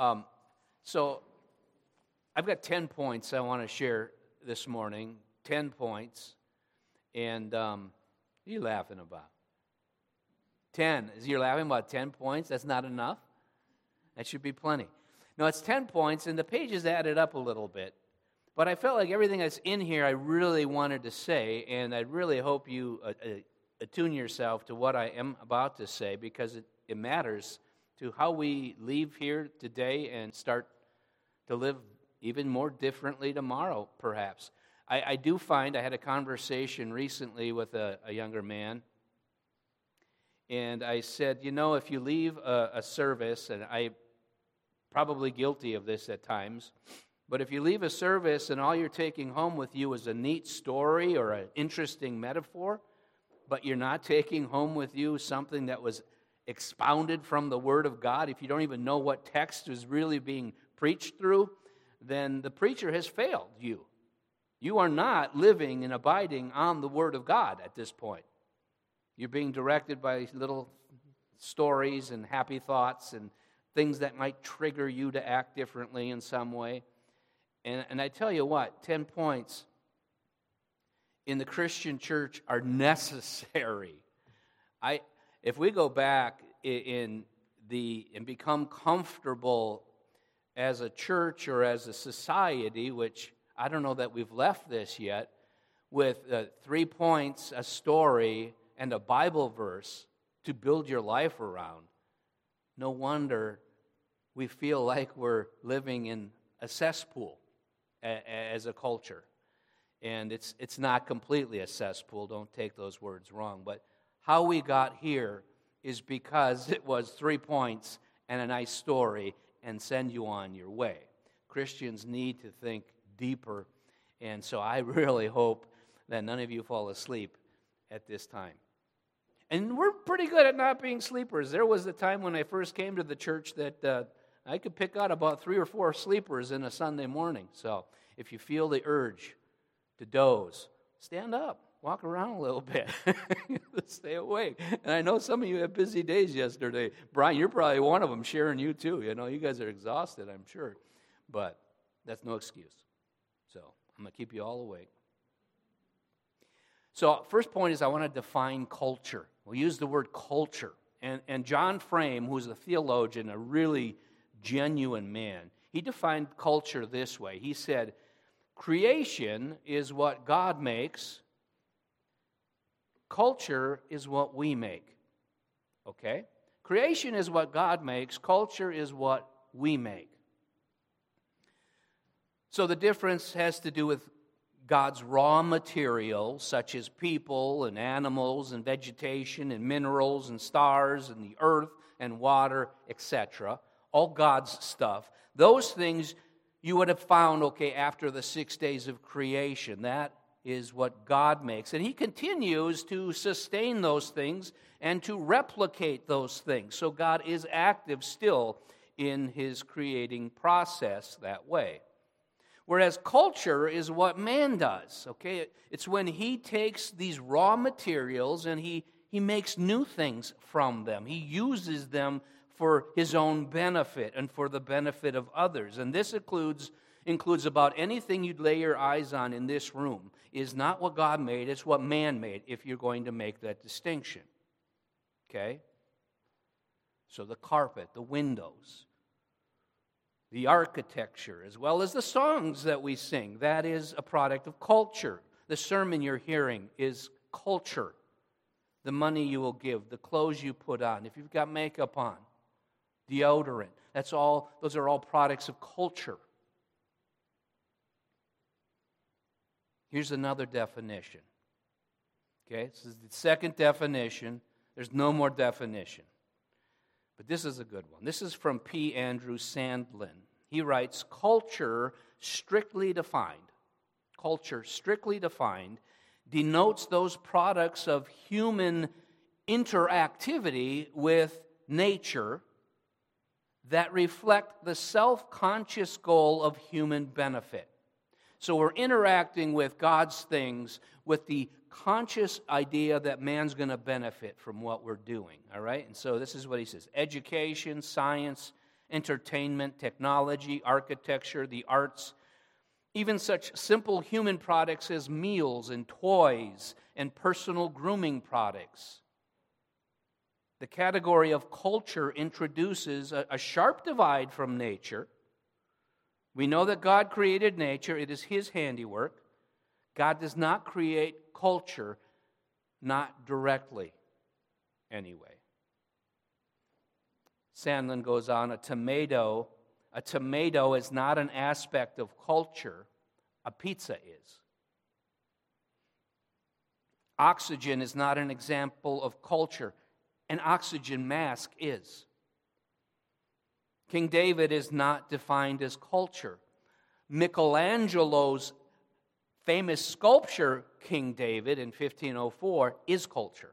Um, so I've got 10 points I want to share this morning. 10 points. And um, what are you laughing about? 10. Is you're laughing about 10 points? That's not enough? That should be plenty. No, it's 10 points, and the pages added up a little bit. But I felt like everything that's in here I really wanted to say, and I really hope you uh, uh, attune yourself to what I am about to say because it, it matters to how we leave here today and start to live even more differently tomorrow, perhaps. I, I do find I had a conversation recently with a, a, younger man, and I said, You know, if you leave a, a service, and I probably guilty of this at times, but if you leave a service and all you're taking home with you is a neat story or an interesting metaphor, but you're not taking home with you something that was expounded from the Word of God, if you don't even know what text is really being preached through, then the preacher has failed you. You are not living and abiding on the Word of God at this point. You're being directed by little stories and happy thoughts and things that might trigger you to act differently in some way. And, and I tell you what, 10 points in the Christian church are necessary. I, if we go back in the and become comfortable as a church or as a society, which I don't know that we've left this yet, with uh, three points, a story, and a Bible verse to build your life around, no wonder we feel like we're living in a cesspool as a culture. And it's, it's not completely a cesspool, don't take those words wrong. But how we got here is because it was three points and a nice story and send you on your way. Christians need to think deeper. And so I really hope that none of you fall asleep at this time. And we're pretty good at not being sleepers. There was a time when I first came to the church that uh, I could pick out about three or four sleepers in a Sunday morning. So if you feel the urge to doze, stand up, walk around a little bit, stay awake. And I know some of you had busy days yesterday. Brian, you're probably one of them. Sharon, you too. You know, you guys are exhausted, I'm sure. But that's no excuse. So I'm going to keep you all awake. So, first point is I want to define culture. We'll use the word culture. And, and John Frame, who's a theologian, a really genuine man, he defined culture this way. He said, Creation is what God makes, culture is what we make. Okay? Creation is what God makes, culture is what we make. So the difference has to do with God's raw material, such as people and animals and vegetation and minerals and stars and the earth and water, etc. All God's stuff. Those things you would have found, okay, after the six days of creation. That is what God makes. And He continues to sustain those things and to replicate those things. So God is active still in His creating process that way. Whereas culture is what man does, okay? It's when he takes these raw materials and he, he makes new things from them. He uses them for his own benefit and for the benefit of others. And this includes, includes about anything you'd lay your eyes on in this room is not what God made, it's what man made, if you're going to make that distinction. Okay? So the carpet, the windows, the architecture, as well as the songs that we sing. That is a product of culture. The sermon you're hearing is culture. The money you will give, the clothes you put on, if you've got makeup on, deodorant, that's all, those are all products of culture. Here's another definition. Okay, this is the second definition. There's no more definition. But this is a good one. This is from P. Andrew Sandlin. He writes Culture, strictly defined, culture, strictly defined, denotes those products of human interactivity with nature that reflect the self conscious goal of human benefit. So we're interacting with God's things with the conscious idea that man's going to benefit from what we're doing, all right? And so this is what he says education, science, entertainment, technology, architecture, the arts, even such simple human products as meals and toys and personal grooming products. The category of culture introduces a, a, sharp divide from nature. We know that God created nature, it is His handiwork. God does not create culture, not directly, anyway. Sandlin goes on a tomato a tomato is not an aspect of culture, a pizza is. Oxygen is not an example of culture, an oxygen mask is. King David is not defined as culture. Michelangelo's famous sculpture, King David, in 1504, is culture.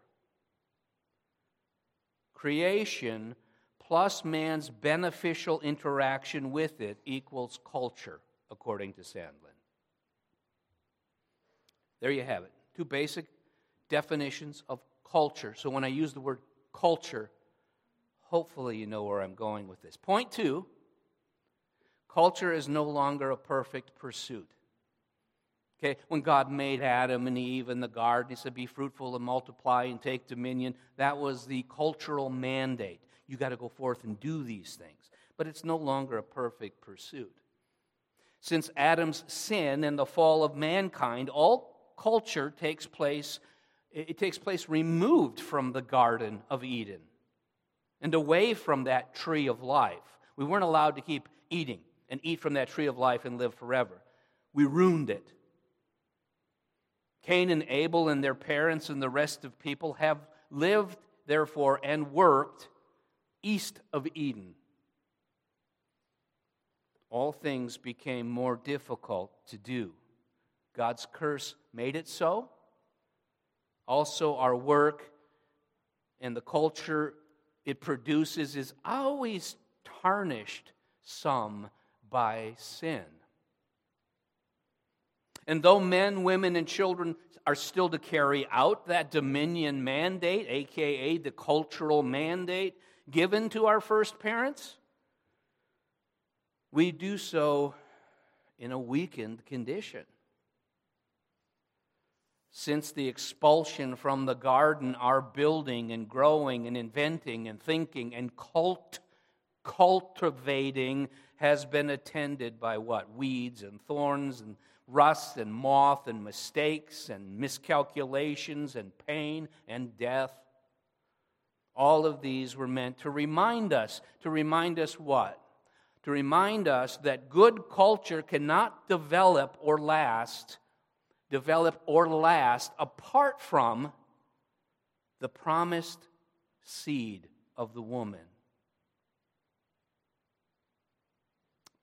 Creation plus man's beneficial interaction with it equals culture, according to Sandlin. There you have it. Two basic definitions of culture. So when I use the word culture, hopefully you know where I'm going with this. Point two culture is no longer a perfect pursuit. Okay, when God made Adam and Eve in the garden, He said, Be fruitful and multiply and take dominion. That was the cultural mandate you got to go forth and do these things. But it's no longer a perfect pursuit. Since Adam's sin and the fall of mankind, all culture takes place it takes place removed from the garden of Eden and away from that tree of life. We weren't allowed to keep eating and eat from that tree of life and live forever. We ruined it. Cain and Abel and their parents and the rest of people have lived, therefore, and worked east of Eden. All things became more difficult to do. God's curse made it so. Also, our work and the culture it produces is always tarnished some by sin. And though men, women, and children are still to carry out that dominion mandate, aka the cultural mandate, given to our first parents, we do so in a weakened condition. Since the expulsion from the garden, our building and growing and inventing and thinking and cult, cultivating has been attended by what? Weeds and thorns and rust and moth and mistakes and miscalculations and pain and death. All of these were meant to remind us. To remind us what? To remind us that good culture cannot develop or last, develop or last apart from the promised seed of the woman.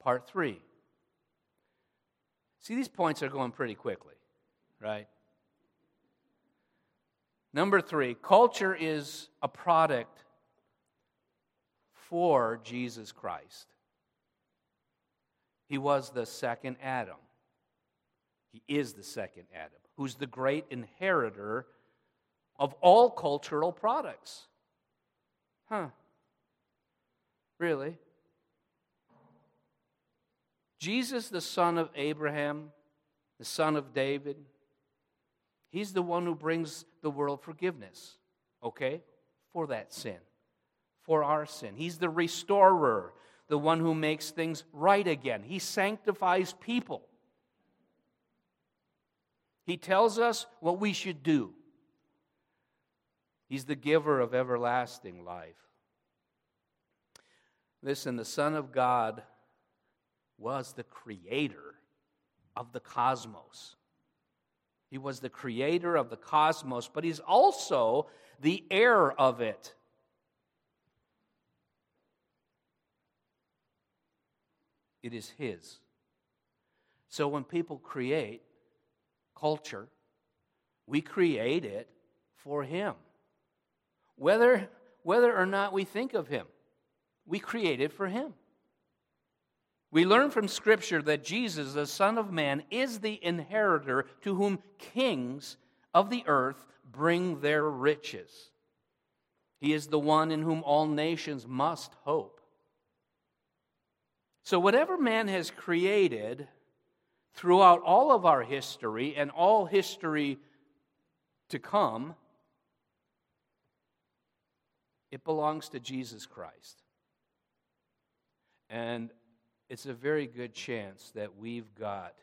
Part three. See, these points are going pretty quickly, right? Number three, culture is a product for Jesus Christ. He was the second Adam. He is the second Adam, who's the great inheritor of all cultural products. Huh. Really? Jesus, the son of Abraham, the son of David, He's the one who brings the world forgiveness, okay, for that sin, for our sin. He's the restorer, the one who makes things right again. He sanctifies people. He tells us what we should do. He's the giver of everlasting life. Listen, the Son of God was the creator of the cosmos. He was the creator of the cosmos, but he's also the heir of it. It is his. So when people create culture, we create it for him. Whether, whether or not we think of him, we create it for him. We learn from Scripture that Jesus, the Son of Man, is the inheritor to whom kings of the earth bring their riches. He is the one in whom all nations must hope. So, whatever man has created throughout all of our history and all history to come, it belongs to Jesus Christ. And it's a very good chance that we've got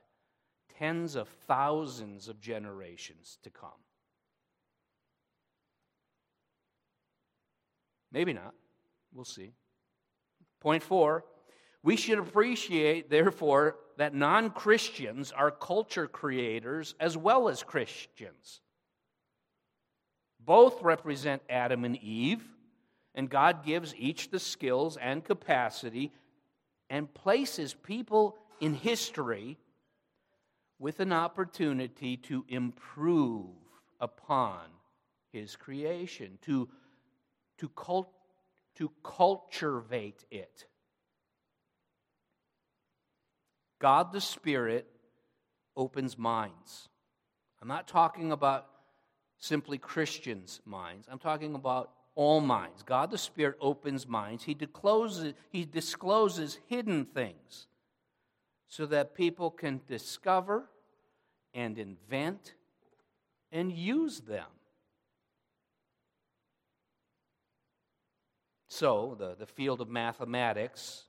tens of thousands of generations to come. Maybe not. We'll see. Point four we should appreciate, therefore, that non Christians are culture creators as well as Christians. Both represent Adam and Eve, and God gives each the skills and capacity and places people in history with an opportunity to improve upon his creation, to, to, cult, to cultivate it. God the Spirit opens minds. I'm not talking about simply Christians' minds, I'm talking about all minds. God the Spirit opens minds. He discloses, he discloses hidden things so that people can discover and invent and use them. So, the, the field of mathematics,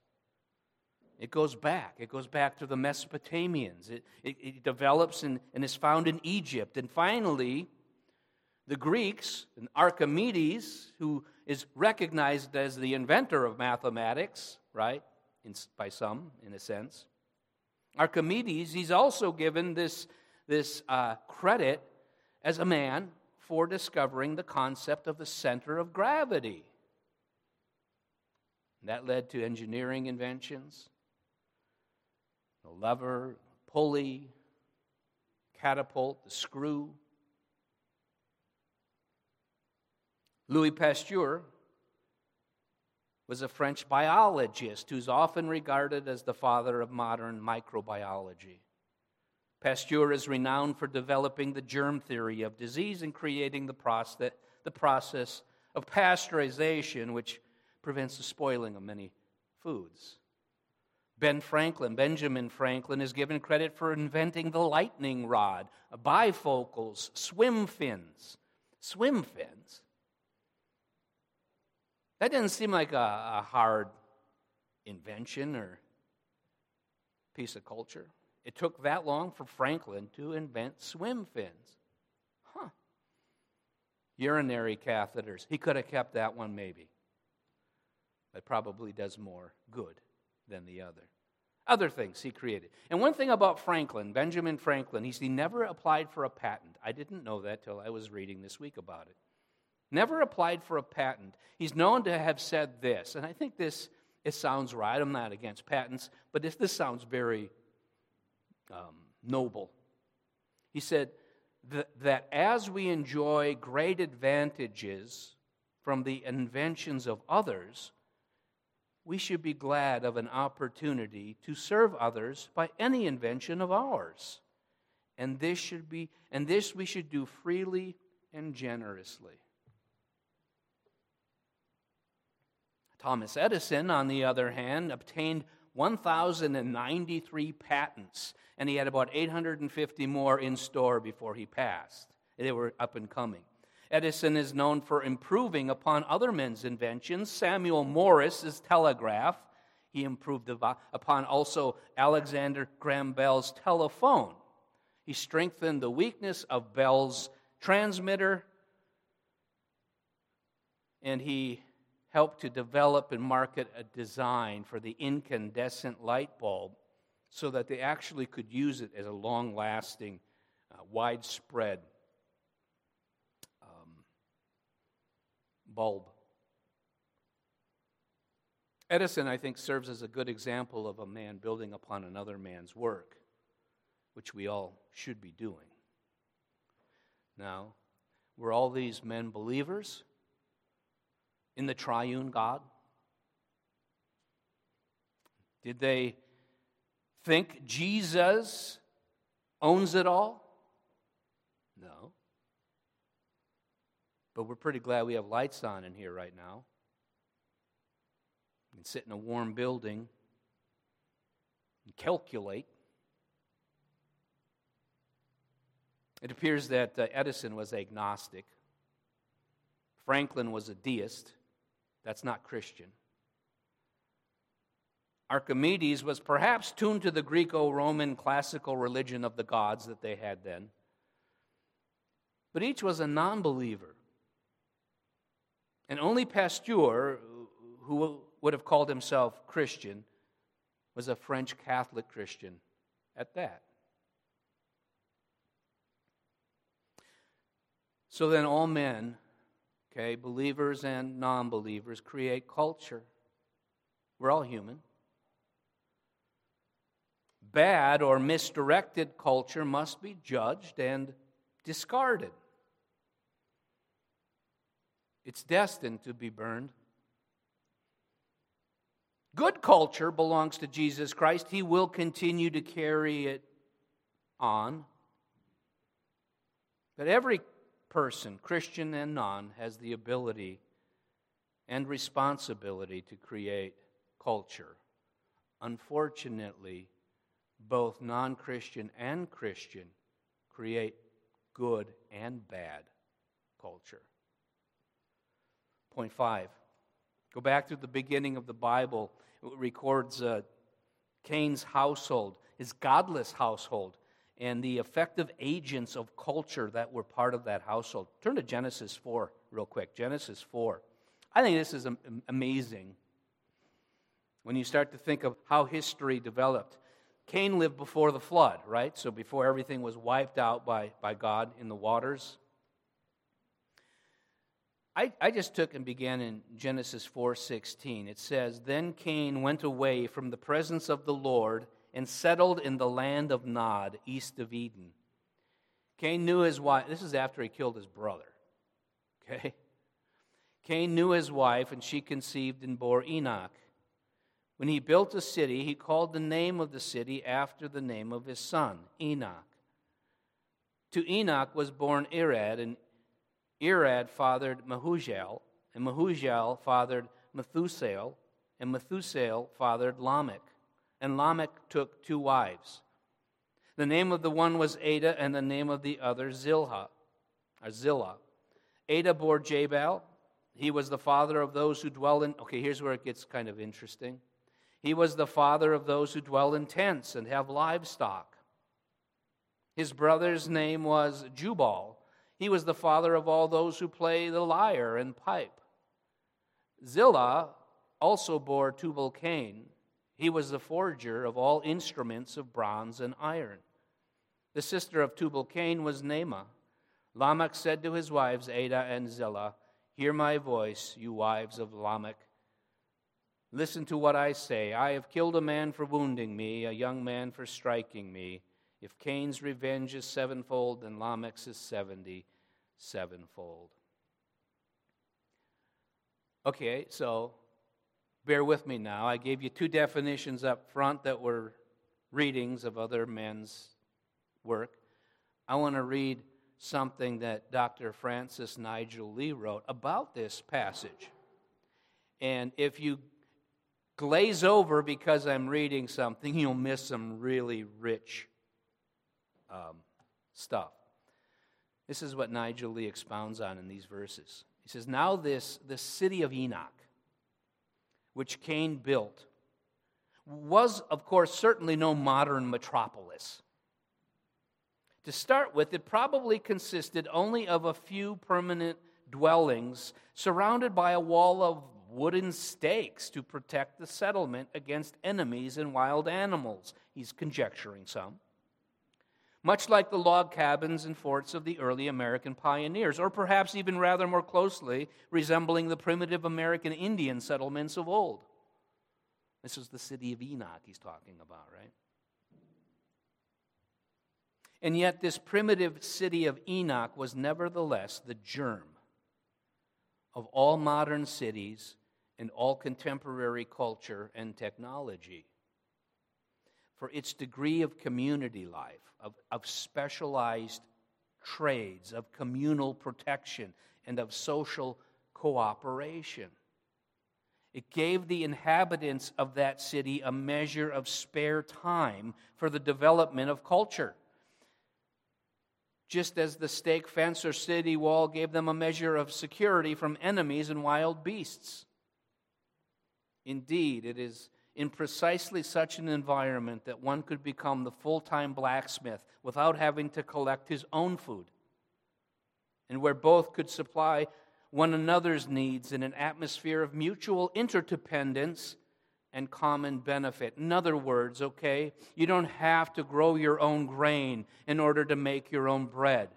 it goes back. It goes back to the Mesopotamians. It, it, it develops and, and is found in Egypt. And finally, the Greeks, and Archimedes, who is recognized as the inventor of mathematics, right, in, by some, in a sense. Archimedes, he's also given this, this uh, credit as a man for discovering the concept of the center of gravity. That led to engineering inventions the lever, pulley, catapult, the screw. Louis Pasteur was a French biologist who's often regarded as the father of modern microbiology. Pasteur is renowned for developing the germ theory of disease and creating the process, the process of pasteurization, which prevents the spoiling of many foods. Ben Franklin, Benjamin Franklin, is given credit for inventing the lightning rod, bifocals, swim fins. Swim fins? That doesn't seem like a, a hard invention or piece of culture. It took that long for Franklin to invent swim fins. Huh. Urinary catheters. He could have kept that one, maybe. But probably does more good than the other. Other things he created. And one thing about Franklin, Benjamin Franklin, he never applied for a patent. I didn't know that till I was reading this week about it never applied for a patent. He's known to have said this, and I think this it sounds right. I'm not against patents, but this, this sounds very um, noble. He said that as we enjoy great advantages from the inventions of others, we should be glad of an opportunity to serve others by any invention of ours. And this should be and this we should do freely and generously. Thomas Edison, on the other hand, obtained 1,093 patents, and he had about 850 more in store before he passed. They were up and coming. Edison is known for improving upon other men's inventions. Samuel Morse's telegraph, he improved upon also Alexander Graham Bell's telephone. He strengthened the weakness of Bell's transmitter, and he helped to develop and market a design for the incandescent light bulb so that they actually could use it as a long lasting, uh, widespread um, bulb. Edison, I think, serves as a good example of a man building upon another man's work, which we all should be doing. Now, were all these men believers? in the triune God? Did they think Jesus owns it all? No. But we're pretty glad we have lights on in here right now. We can sit in a warm building and calculate. It appears that uh, Edison was agnostic. Franklin was a deist. That's not Christian. Archimedes was perhaps tuned to the Greco Roman classical religion of the gods that they had then. But each was a non believer. And only Pasteur, who would have called himself Christian, was a French Catholic Christian at that. So then, all men, okay, believers and non believers, create culture. We're all human. Bad or misdirected culture must be judged and discarded. It's destined to be burned. Good culture belongs to Jesus Christ. He will continue to carry it on. But every person, Christian and non, has the ability and responsibility to create culture. Unfortunately, both non Christian and Christian create good and bad culture. Point five. Go back to the beginning of the Bible. It records uh, Cain's household, his godless household, and the effective agents of culture that were part of that household. Turn to Genesis 4 real quick. Genesis 4. I think this is amazing when you start to think of how history developed. Cain lived before the flood, right? So before everything was wiped out by, by God in the waters. I, I just took and began in Genesis 4:16. It says, "Then Cain went away from the presence of the Lord and settled in the land of Nod, east of Eden." Cain knew his wife. This is after he killed his brother. Okay? Cain knew his wife, and she conceived and bore Enoch. When he built a city, he called the name of the city after the name of his son, Enoch. To Enoch was born Irad, and Irad fathered Mehujael, and Mehujael fathered Methusael, and Methusael fathered Lamech. And Lamech took two wives. The name of the one was Ada, and the name of the other Zilha, or Zillah. Ada bore Jabal. He was the father of those who dwell in. Okay, here's where it gets kind of interesting. He was the father of those who dwell in tents and have livestock. His brother's name was Jubal. He was the father of all those who play the lyre and pipe. Zillah also bore Tubal Cain. He was the forger of all instruments of bronze and iron. The sister of Tubal Cain was Naamah. Lamech said to his wives Ada and Zillah, Hear my voice, you wives of Lamech. Listen to what I say. I have killed a man for wounding me, a young man for striking me. If Cain's revenge is sevenfold, then Lamech's is seventy sevenfold. Okay, so bear with me now. I gave you two definitions up front that were readings of other men's work. I want to read something that Dr. Francis Nigel Lee wrote about this passage. And if you glaze over because I'm reading something, you'll miss some really rich um, stuff. This is what Nigel Lee expounds on in these verses. He says, Now this, the city of Enoch, which Cain built, was, of course, certainly no modern metropolis. To start with, it probably consisted only of a few permanent dwellings surrounded by a wall of wooden stakes to protect the settlement against enemies and wild animals. He's conjecturing some much like the log cabins and forts of the early American pioneers, or perhaps even rather more closely resembling the primitive American Indian settlements of old. This is the city of Enoch he's talking about, right? And yet, this primitive city of Enoch was nevertheless the germ of all modern cities and all contemporary culture and technology for its degree of community life, of, of specialized trades, of communal protection, and of social cooperation. It gave the inhabitants of that city a measure of spare time for the development of culture. Just as the stake fence or city wall gave them a measure of security from enemies and wild beasts. Indeed, it is in precisely such an environment that one could become the full time blacksmith without having to collect his own food, and where both could supply one another's needs in an atmosphere of mutual interdependence and common benefit. In other words, okay, you don't have to grow your own grain in order to make your own bread.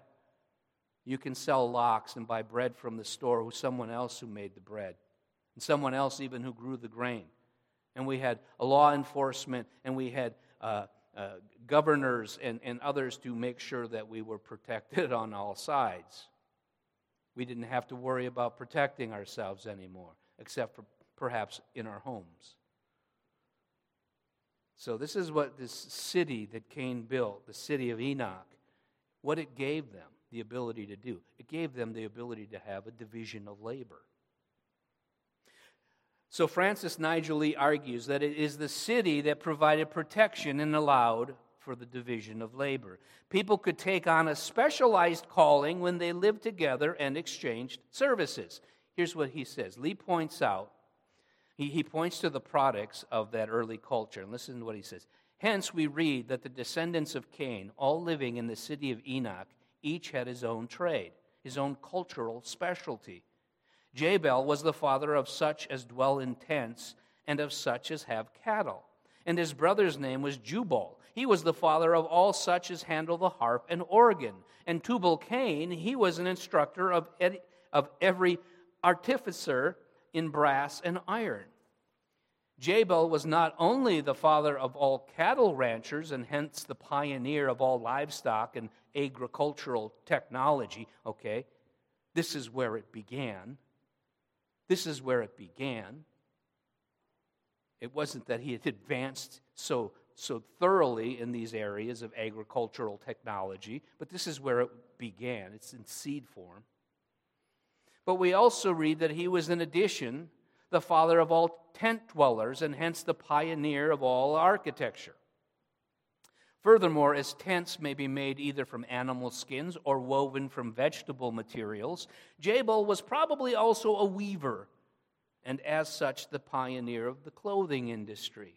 You can sell locks and buy bread from the store with someone else who made the bread, and someone else even who grew the grain and we had law enforcement, and we had uh, uh, governors and, and others to make sure that we were protected on all sides. We didn't have to worry about protecting ourselves anymore, except for perhaps in our homes. So, this is what this city that Cain built, the city of Enoch, what it gave them the ability to do. It gave them the ability to have a division of labor. So Francis Nigel Lee argues that it is the city that provided protection and allowed for the division of labor. People could take on a specialized calling when they lived together and exchanged services. Here's what he says Lee points out, he, he points to the products of that early culture. And listen to what he says. Hence, we read that the descendants of Cain, all living in the city of Enoch, each had his own trade, his own cultural specialty. Jabal was the father of such as dwell in tents and of such as have cattle. And his brother's name was Jubal. He was the father of all such as handle the harp and organ. And Tubal Cain, he was an instructor of, ed- of every artificer in brass and iron. Jabal was not only the father of all cattle ranchers and hence the pioneer of all livestock and agricultural technology, okay, this is where it began. This is where it began. It wasn't that he had advanced so, so thoroughly in these areas of agricultural technology, but this is where it began. It's in seed form. But we also read that he was, in addition, the father of all tent dwellers and hence the pioneer of all architecture. Furthermore, as tents may be made either from animal skins or woven from vegetable materials, Jabal was probably also a weaver, and as such, the pioneer of the clothing industry.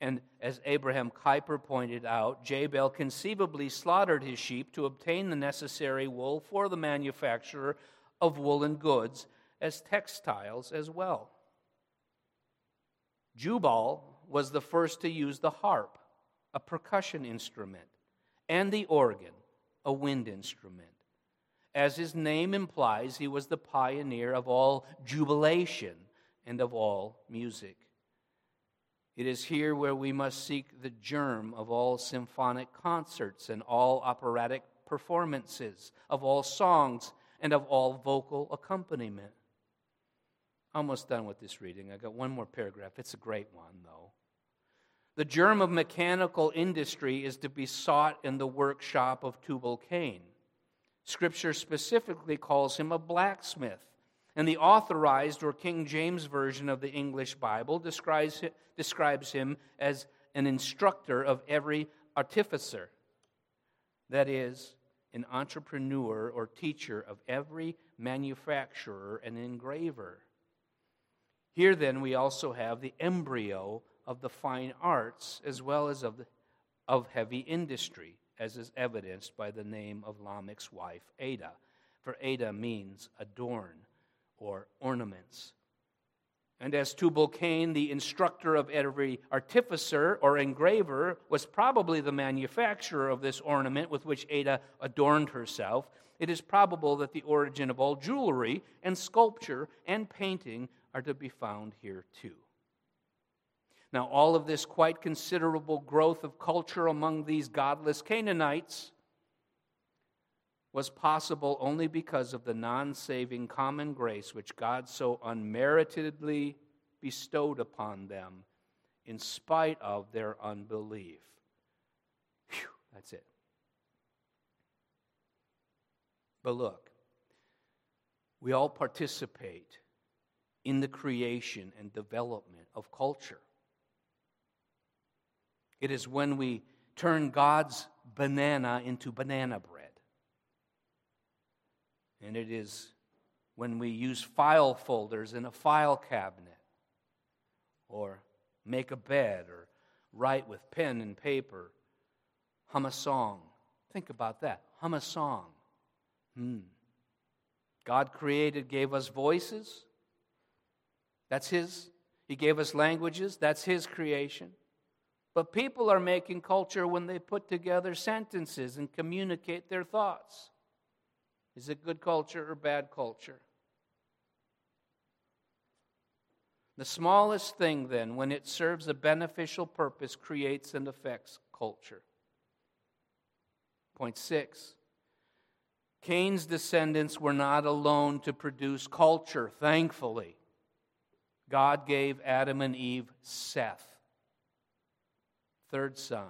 And as Abraham Kuyper pointed out, Jabal conceivably slaughtered his sheep to obtain the necessary wool for the manufacture of woolen goods as textiles as well. Jubal was the first to use the harp a percussion instrument, and the organ, a wind instrument. As his name implies, he was the pioneer of all jubilation and of all music. It is here where we must seek the germ of all symphonic concerts and all operatic performances, of all songs and of all vocal accompaniment. Almost done with this reading. I got one more paragraph. It's a great one, though. The germ of mechanical industry is to be sought in the workshop of Tubal Cain. Scripture specifically calls him a blacksmith, and the authorized or King James Version of the English Bible describes, describes him as an instructor of every artificer. That is, an entrepreneur or teacher of every manufacturer and engraver. Here, then, we also have the embryo of the fine arts as well as of, the, of heavy industry, as is evidenced by the name of Lamech's wife, Ada, For Ada means adorn or ornaments. And as Tubal Cain, the instructor of every artificer or engraver, was probably the manufacturer of this ornament with which Ada adorned herself, it is probable that the origin of all jewelry and sculpture and painting are to be found here too. Now, all of this quite considerable growth of culture among these godless Canaanites was possible only because of the non saving common grace which God so unmeritedly bestowed upon them in spite of their unbelief. Whew, that's it. But look, we all participate in the creation and development of culture. It is when we turn God's banana into banana bread. And it is when we use file folders in a file cabinet, or make a bed, or write with pen and paper, hum a song. Think about that. Hum a song. Hmm. God created, gave us voices. That's His. He gave us languages. That's His creation. But people are making culture when they put together sentences and communicate their thoughts. Is it good culture or bad culture? The smallest thing, then, when it serves a beneficial purpose, creates and affects culture. Point six Cain's descendants were not alone to produce culture, thankfully. God gave Adam and Eve Seth third son.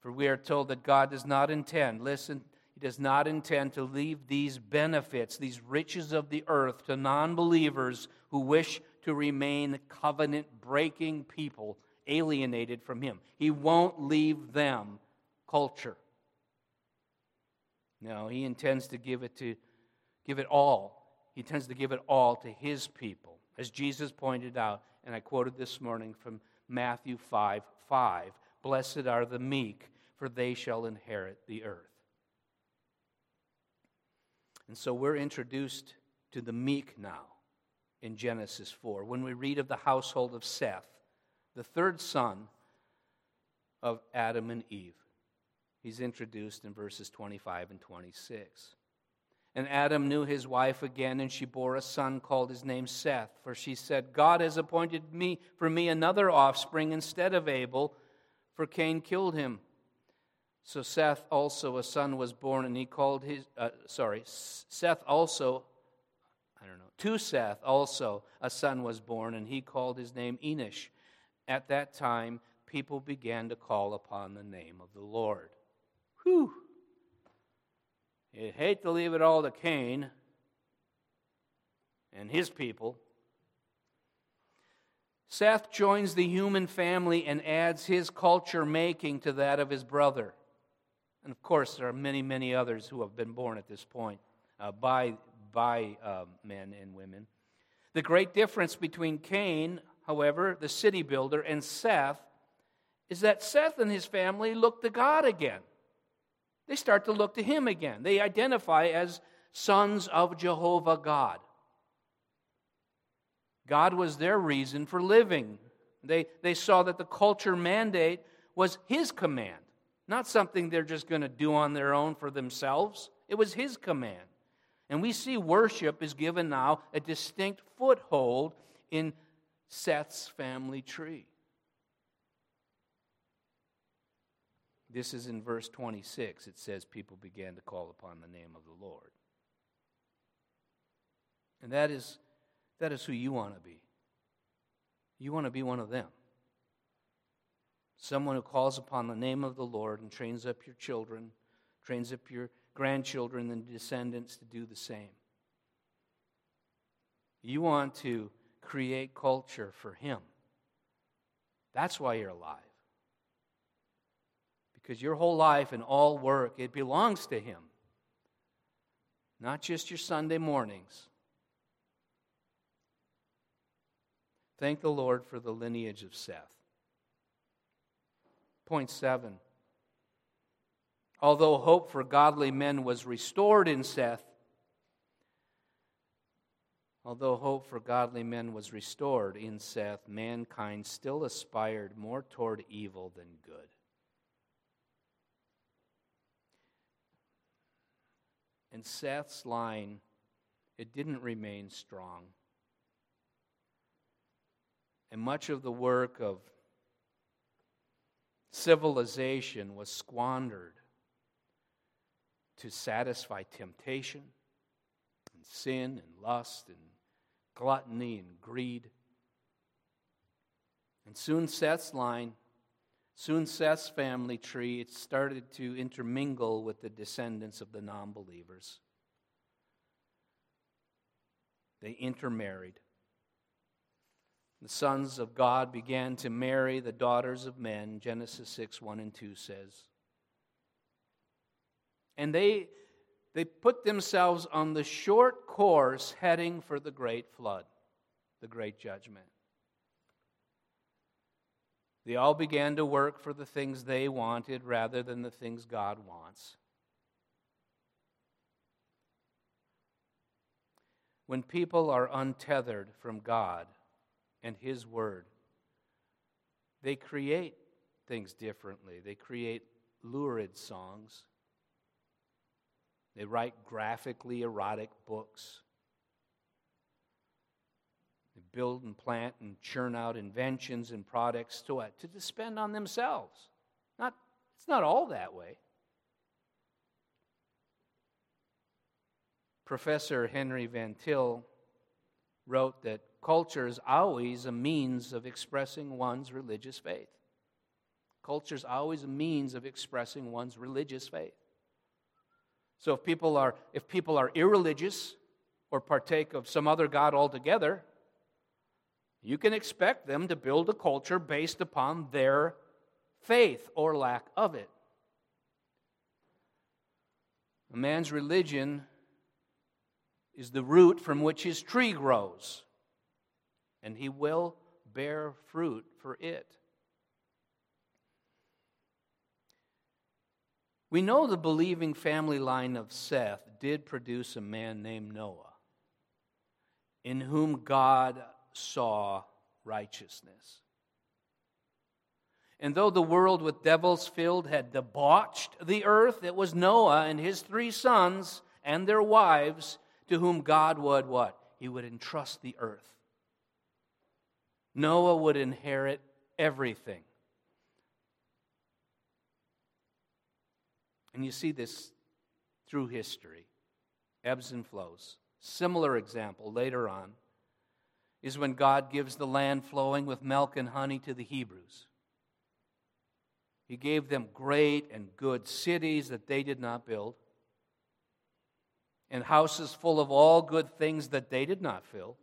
For we are told that God does not intend, listen, He does not intend to leave these benefits, these riches of the earth, to non believers who wish to remain covenant breaking people alienated from Him. He won't leave them culture. No, He intends to give it to give it all. He intends to give it all to His people. As Jesus pointed out, and I quoted this morning from Matthew 5 5. Blessed are the meek, for they shall inherit the earth. And so we're introduced to the meek now in Genesis 4. When we read of the household of Seth, the third son of Adam and Eve, he's introduced in verses 25 and 26. And Adam knew his wife again, and she bore a son called his name Seth. For she said, God has appointed me for me another offspring instead of Abel, for Cain killed him. So Seth also a son was born, and he called his uh, sorry Seth also I don't know to Seth also a son was born, and he called his name Enosh. At that time, people began to call upon the name of the Lord. Whew. You'd hate to leave it all to Cain and his people. Seth joins the human family and adds his culture making to that of his brother. And of course, there are many, many others who have been born at this point uh, by, by uh, men and women. The great difference between Cain, however, the city builder, and Seth is that Seth and his family look to God again they start to look to him again. They identify as sons of Jehovah God. God was their reason for living. They, they saw that the culture mandate was his command, not something they're just going to do on their own for themselves. It was his command. And we see worship is given now a distinct foothold in Seth's family tree. This is in verse 26. It says, People began to call upon the name of the Lord. And that is, that is who you want to be. You want to be one of them. Someone who calls upon the name of the Lord and trains up your children, trains up your grandchildren and descendants to do the same. You want to create culture for Him. That's why you're alive because your whole life and all work, it belongs to Him, not just your Sunday mornings. Thank the Lord for the lineage of Seth. Point seven. Although hope for godly men was restored in Seth, although hope for godly men was restored in Seth, mankind still aspired more toward evil than good. And Seth's line, it didn't remain strong. And much of the work of civilization was squandered to satisfy temptation and sin and lust and gluttony and greed. And soon Seth's line Soon Seth's family tree started to intermingle with the descendants of the non believers. They intermarried. The sons of God began to marry the daughters of men, Genesis 6 1 and 2 says. And they, they put themselves on the short course heading for the great flood, the great judgment. They all began to work for the things they wanted rather than the things God wants. When people are untethered from God and His Word, they create things differently. They create lurid songs. They write graphically erotic books. Build and plant and churn out inventions and products to what? To spend on themselves. Not, it's not all that way. Professor Henry Van Til wrote that culture is always a means of expressing one's religious faith. Culture is always a means of expressing one's religious faith. So if people are, if people are irreligious or partake of some other God altogether, you can expect them to build a culture based upon their faith or lack of it. A man's religion is the root from which his tree grows, and he will bear fruit for it. We know the believing family line of Seth did produce a man named Noah, in whom God saw righteousness. And though the world with devils filled had debauched the earth, it was Noah and his three sons and their wives to whom God would what? He would entrust the earth. Noah would inherit everything. And you see this through history ebbs and flows. Similar example later on is when God gives the land flowing with milk and honey to the Hebrews. He gave them great and good cities that they did not build and houses full of all good things that they did not fill,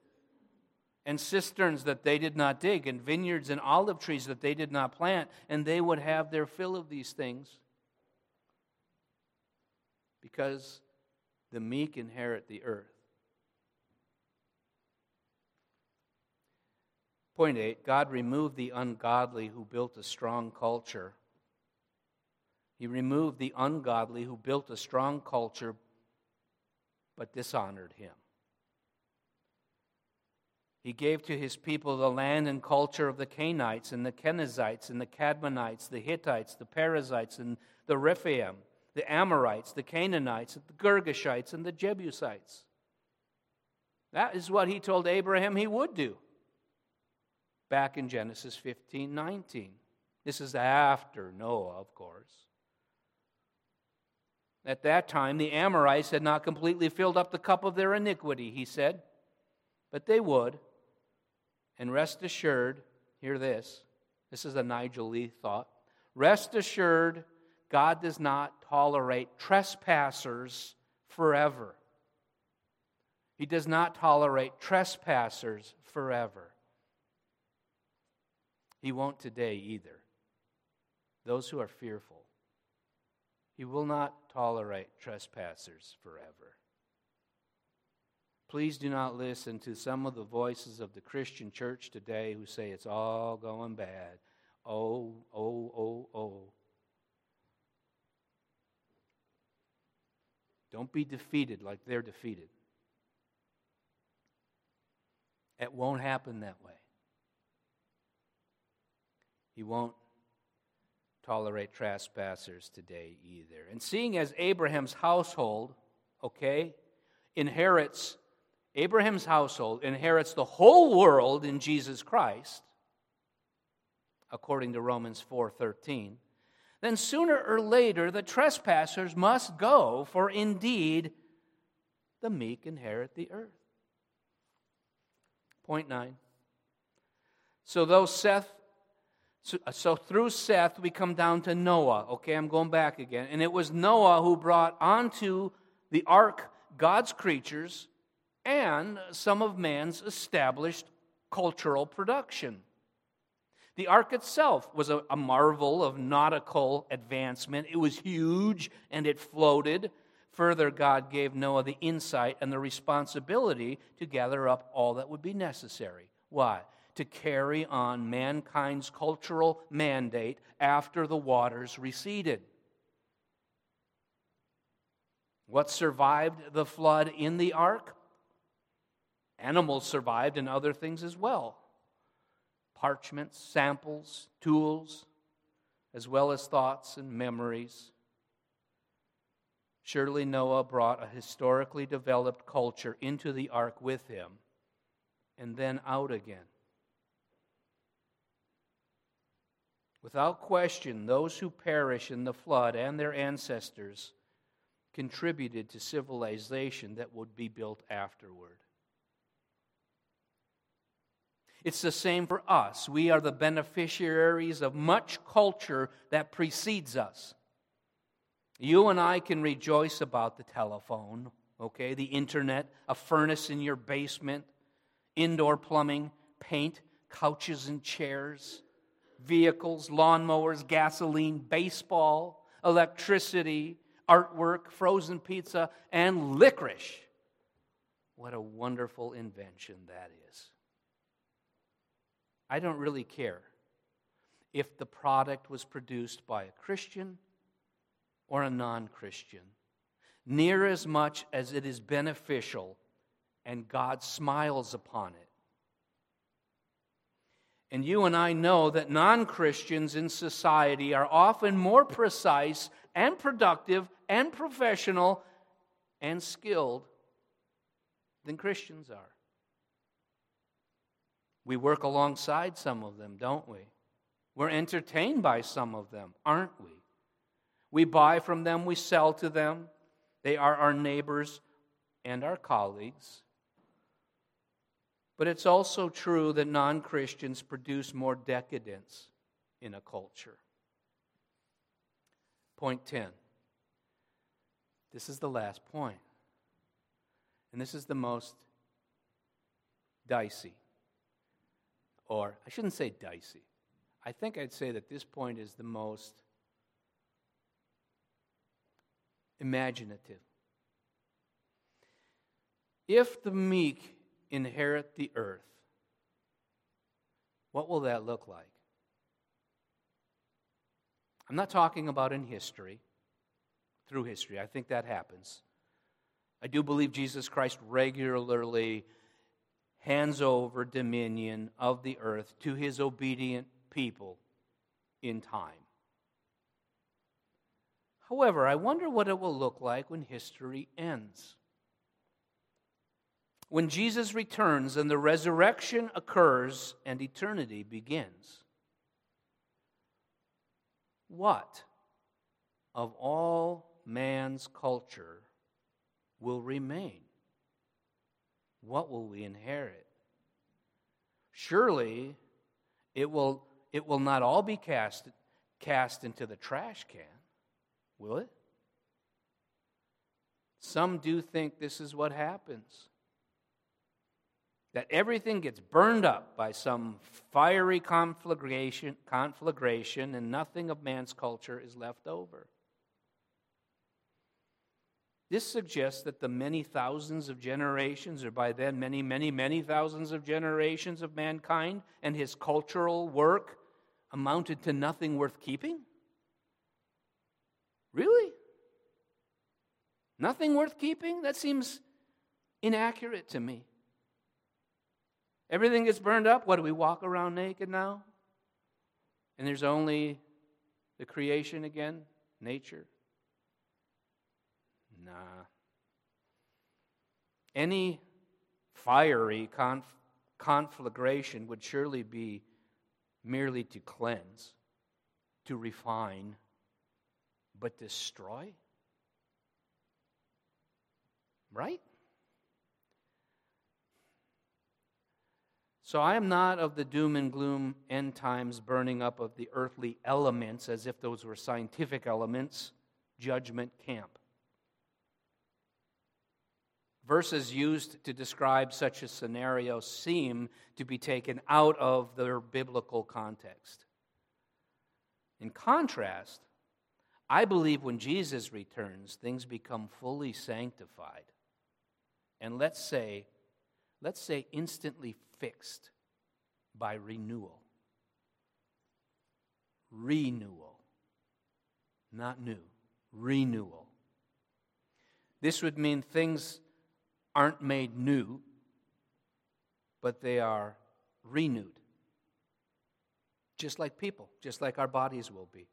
and cisterns that they did not dig, and vineyards and olive trees that they did not plant, and they would have their fill of these things. Because the meek inherit the earth. Point eight God removed the ungodly who built a strong culture. He removed the ungodly who built a strong culture but dishonored him. He gave to his people the land and culture of the Canaanites and the Kenizzites and the Cadmonites, the Hittites, the Perizzites and the Rephaim, the Amorites, the Canaanites, the Girgashites, and the Jebusites. That is what he told Abraham he would do back in Genesis 15 19. This is after Noah, of course. At that time, the Amorites had not completely filled up the cup of their iniquity, he said, but they would. And rest assured, hear this. This is a Nigel Lee thought. Rest assured, God does not tolerate trespassers forever. He does not tolerate trespassers forever. He won't today either. Those who are fearful. He will not tolerate trespassers forever. Please do not listen to some of the voices of the Christian church today who say it's all going bad. Oh, oh, oh, oh. Don't be defeated like they're defeated. It won't happen that way. He won't tolerate trespassers today either. And seeing as Abraham's household, okay, inherits, Abraham's household inherits the whole world in Jesus Christ, according to Romans 4:13, then sooner or later the trespassers must go, for indeed the meek inherit the earth. Point 9. So though Seth so, uh, so, through Seth, we come down to Noah. Okay, I'm going back again. And it was Noah who brought onto the ark God's creatures and some of man's established cultural production. The ark itself was a, a, marvel of nautical advancement. It was huge and it floated. Further, God gave Noah the insight and the responsibility to gather up all that would be necessary. Why? To carry on mankind's cultural mandate after the waters receded. What survived the flood in the ark? Animals survived and other things as well parchments, samples, tools, as well as thoughts and memories. Surely Noah brought a historically developed culture into the ark with him and then out again. Without question, those who perish in the flood and their ancestors contributed to civilization that would be built afterward. It's the same for us. We are the beneficiaries of much culture that precedes us. You and I can rejoice about the telephone, okay, the internet, a furnace in your basement, indoor plumbing, paint, couches and chairs, vehicles, lawnmowers, gasoline, baseball, electricity, artwork, frozen pizza, and licorice. What a wonderful invention that is. I don't really care if the product was produced by a Christian or a non Christian, near as much as it is beneficial and God smiles upon it. And you and I know that non Christians in society are often more precise and productive and professional and skilled than Christians are. We work alongside some of them, don't we? We're entertained by some of them, aren't we? We buy from them, we sell to them. They are our neighbors and our colleagues. But it's also true that non Christians produce more decadence in a culture. Point 10. This is the last point. And this is the most dicey or I shouldn't say dicey. I think I'd say that this point is the most imaginative. If the meek inherit the earth, what will that look like? I'm not talking about in history, through history. I think that happens. I do believe Jesus Christ regularly hands over dominion of the earth to his obedient people in time. However, I wonder what it will look like when history ends. When Jesus returns and the resurrection occurs and eternity begins. What of all man's culture will remain? what will we inherit? Surely it will, it will not all be cast, cast into the trash can, will it? Some do think this is what happens. That everything gets burned up by some fiery conflagration, conflagration and nothing of man's culture is left over. This suggests that the many thousands of generations, or by then many, many, many thousands of generations of mankind and his cultural work amounted to nothing worth keeping? Really? Nothing worth keeping? That seems inaccurate to me. Everything gets burned up. What do we walk around naked now? And there's only the creation again, nature. Nah. Any fiery conf- conflagration would surely be merely to cleanse, to refine, but destroy? Right? So I am not of the doom and gloom end times burning up of the earthly elements as if those were scientific elements, judgment camp. Verses used to describe such a scenario seem to be taken out of their biblical context. In contrast, I believe when Jesus returns, things become fully sanctified. And let's say, let's say instantly fixed by renewal. Renewal. Not new, renewal. This would mean things aren't made new, but they are renewed. Just like people, just like our bodies will be.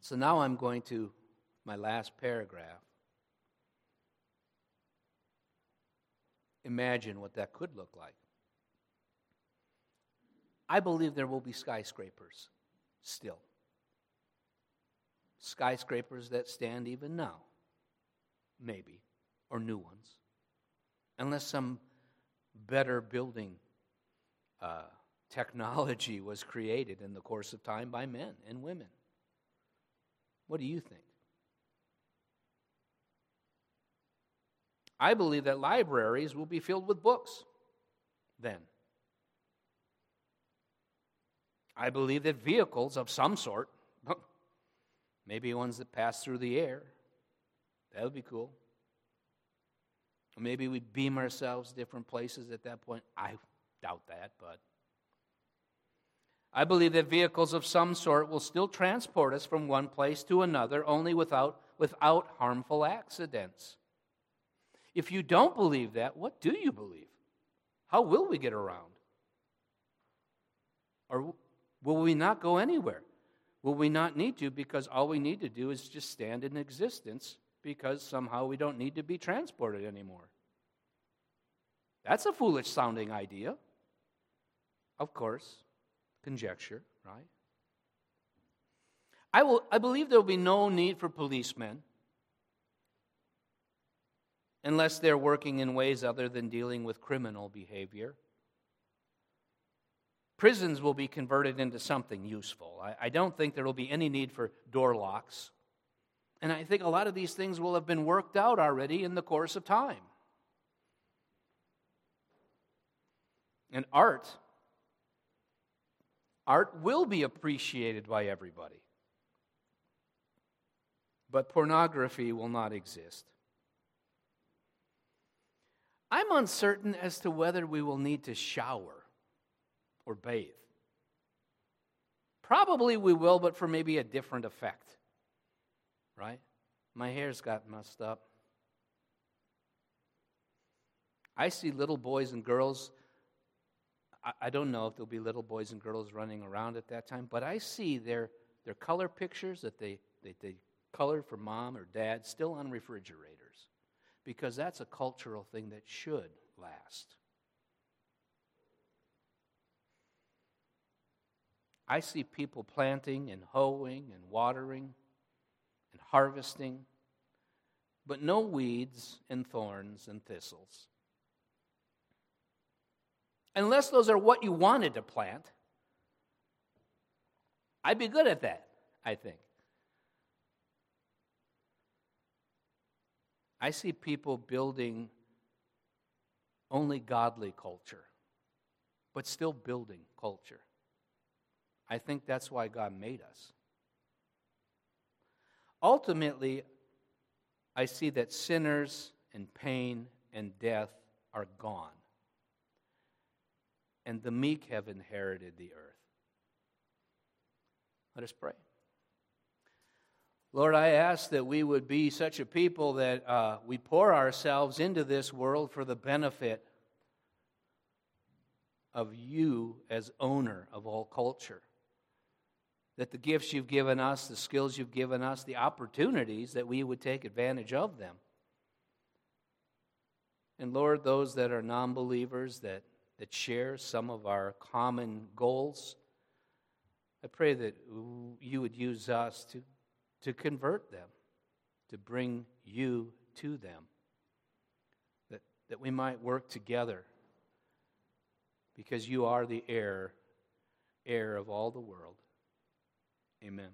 So now I'm going to my last paragraph. Imagine what that could look like. I believe there will be skyscrapers still skyscrapers that stand even now, maybe, or new ones, unless some better building uh, technology was created in the course of time by men and women. What do you think? I believe that libraries will be filled with books then. I believe that vehicles of some sort Maybe ones that pass through the air. That would be cool. Maybe we beam ourselves different places at that point. I doubt that, but I believe that vehicles of some sort will still transport us from one place to another, only without, without harmful accidents. If you don't believe that, what do you believe? How will we get around? Or will we not go anywhere? Will we not need to because all we need to do is just stand in existence because somehow we don't need to be transported anymore? That's a foolish sounding idea. Of course, conjecture, right? I, will, I believe there will be no need for policemen unless they're working in ways other than dealing with criminal behavior. Prisons will be converted into something useful. I, I don't think there will be any need for door locks. And I think a lot of these things will have been worked out already in the course of time. And art, art will be appreciated by everybody. But pornography will not exist. I'm uncertain as to whether we will need to shower or bathe. Probably we will, but for maybe a different effect. Right? My hair's got messed up. I see little boys and girls. I, don't know if there'll be little boys and girls running around at that time, but I see their, their color pictures that they, they, they colored for mom or dad still on refrigerators because that's a cultural thing that should last. I see people planting and hoeing and watering and harvesting, but no weeds and thorns and thistles. Unless those are what you wanted to plant, I'd be good at that, I think. I see people building only godly culture, but still building culture. I think that's why God made us. Ultimately, I see that sinners and pain and death are gone, and the meek have inherited the earth. Let us pray. Lord, I ask that we would be such a people that uh, we pour ourselves into this world for the benefit of you as owner of all culture that the gifts you've given us, the skills you've given us, the opportunities, that we would take advantage of them. And Lord, those that are non believers that, that share some of our common goals, I pray that you would use us to, to convert them, to bring you to them, that, that we might work together because you are the heir, heir of all the world. Amen.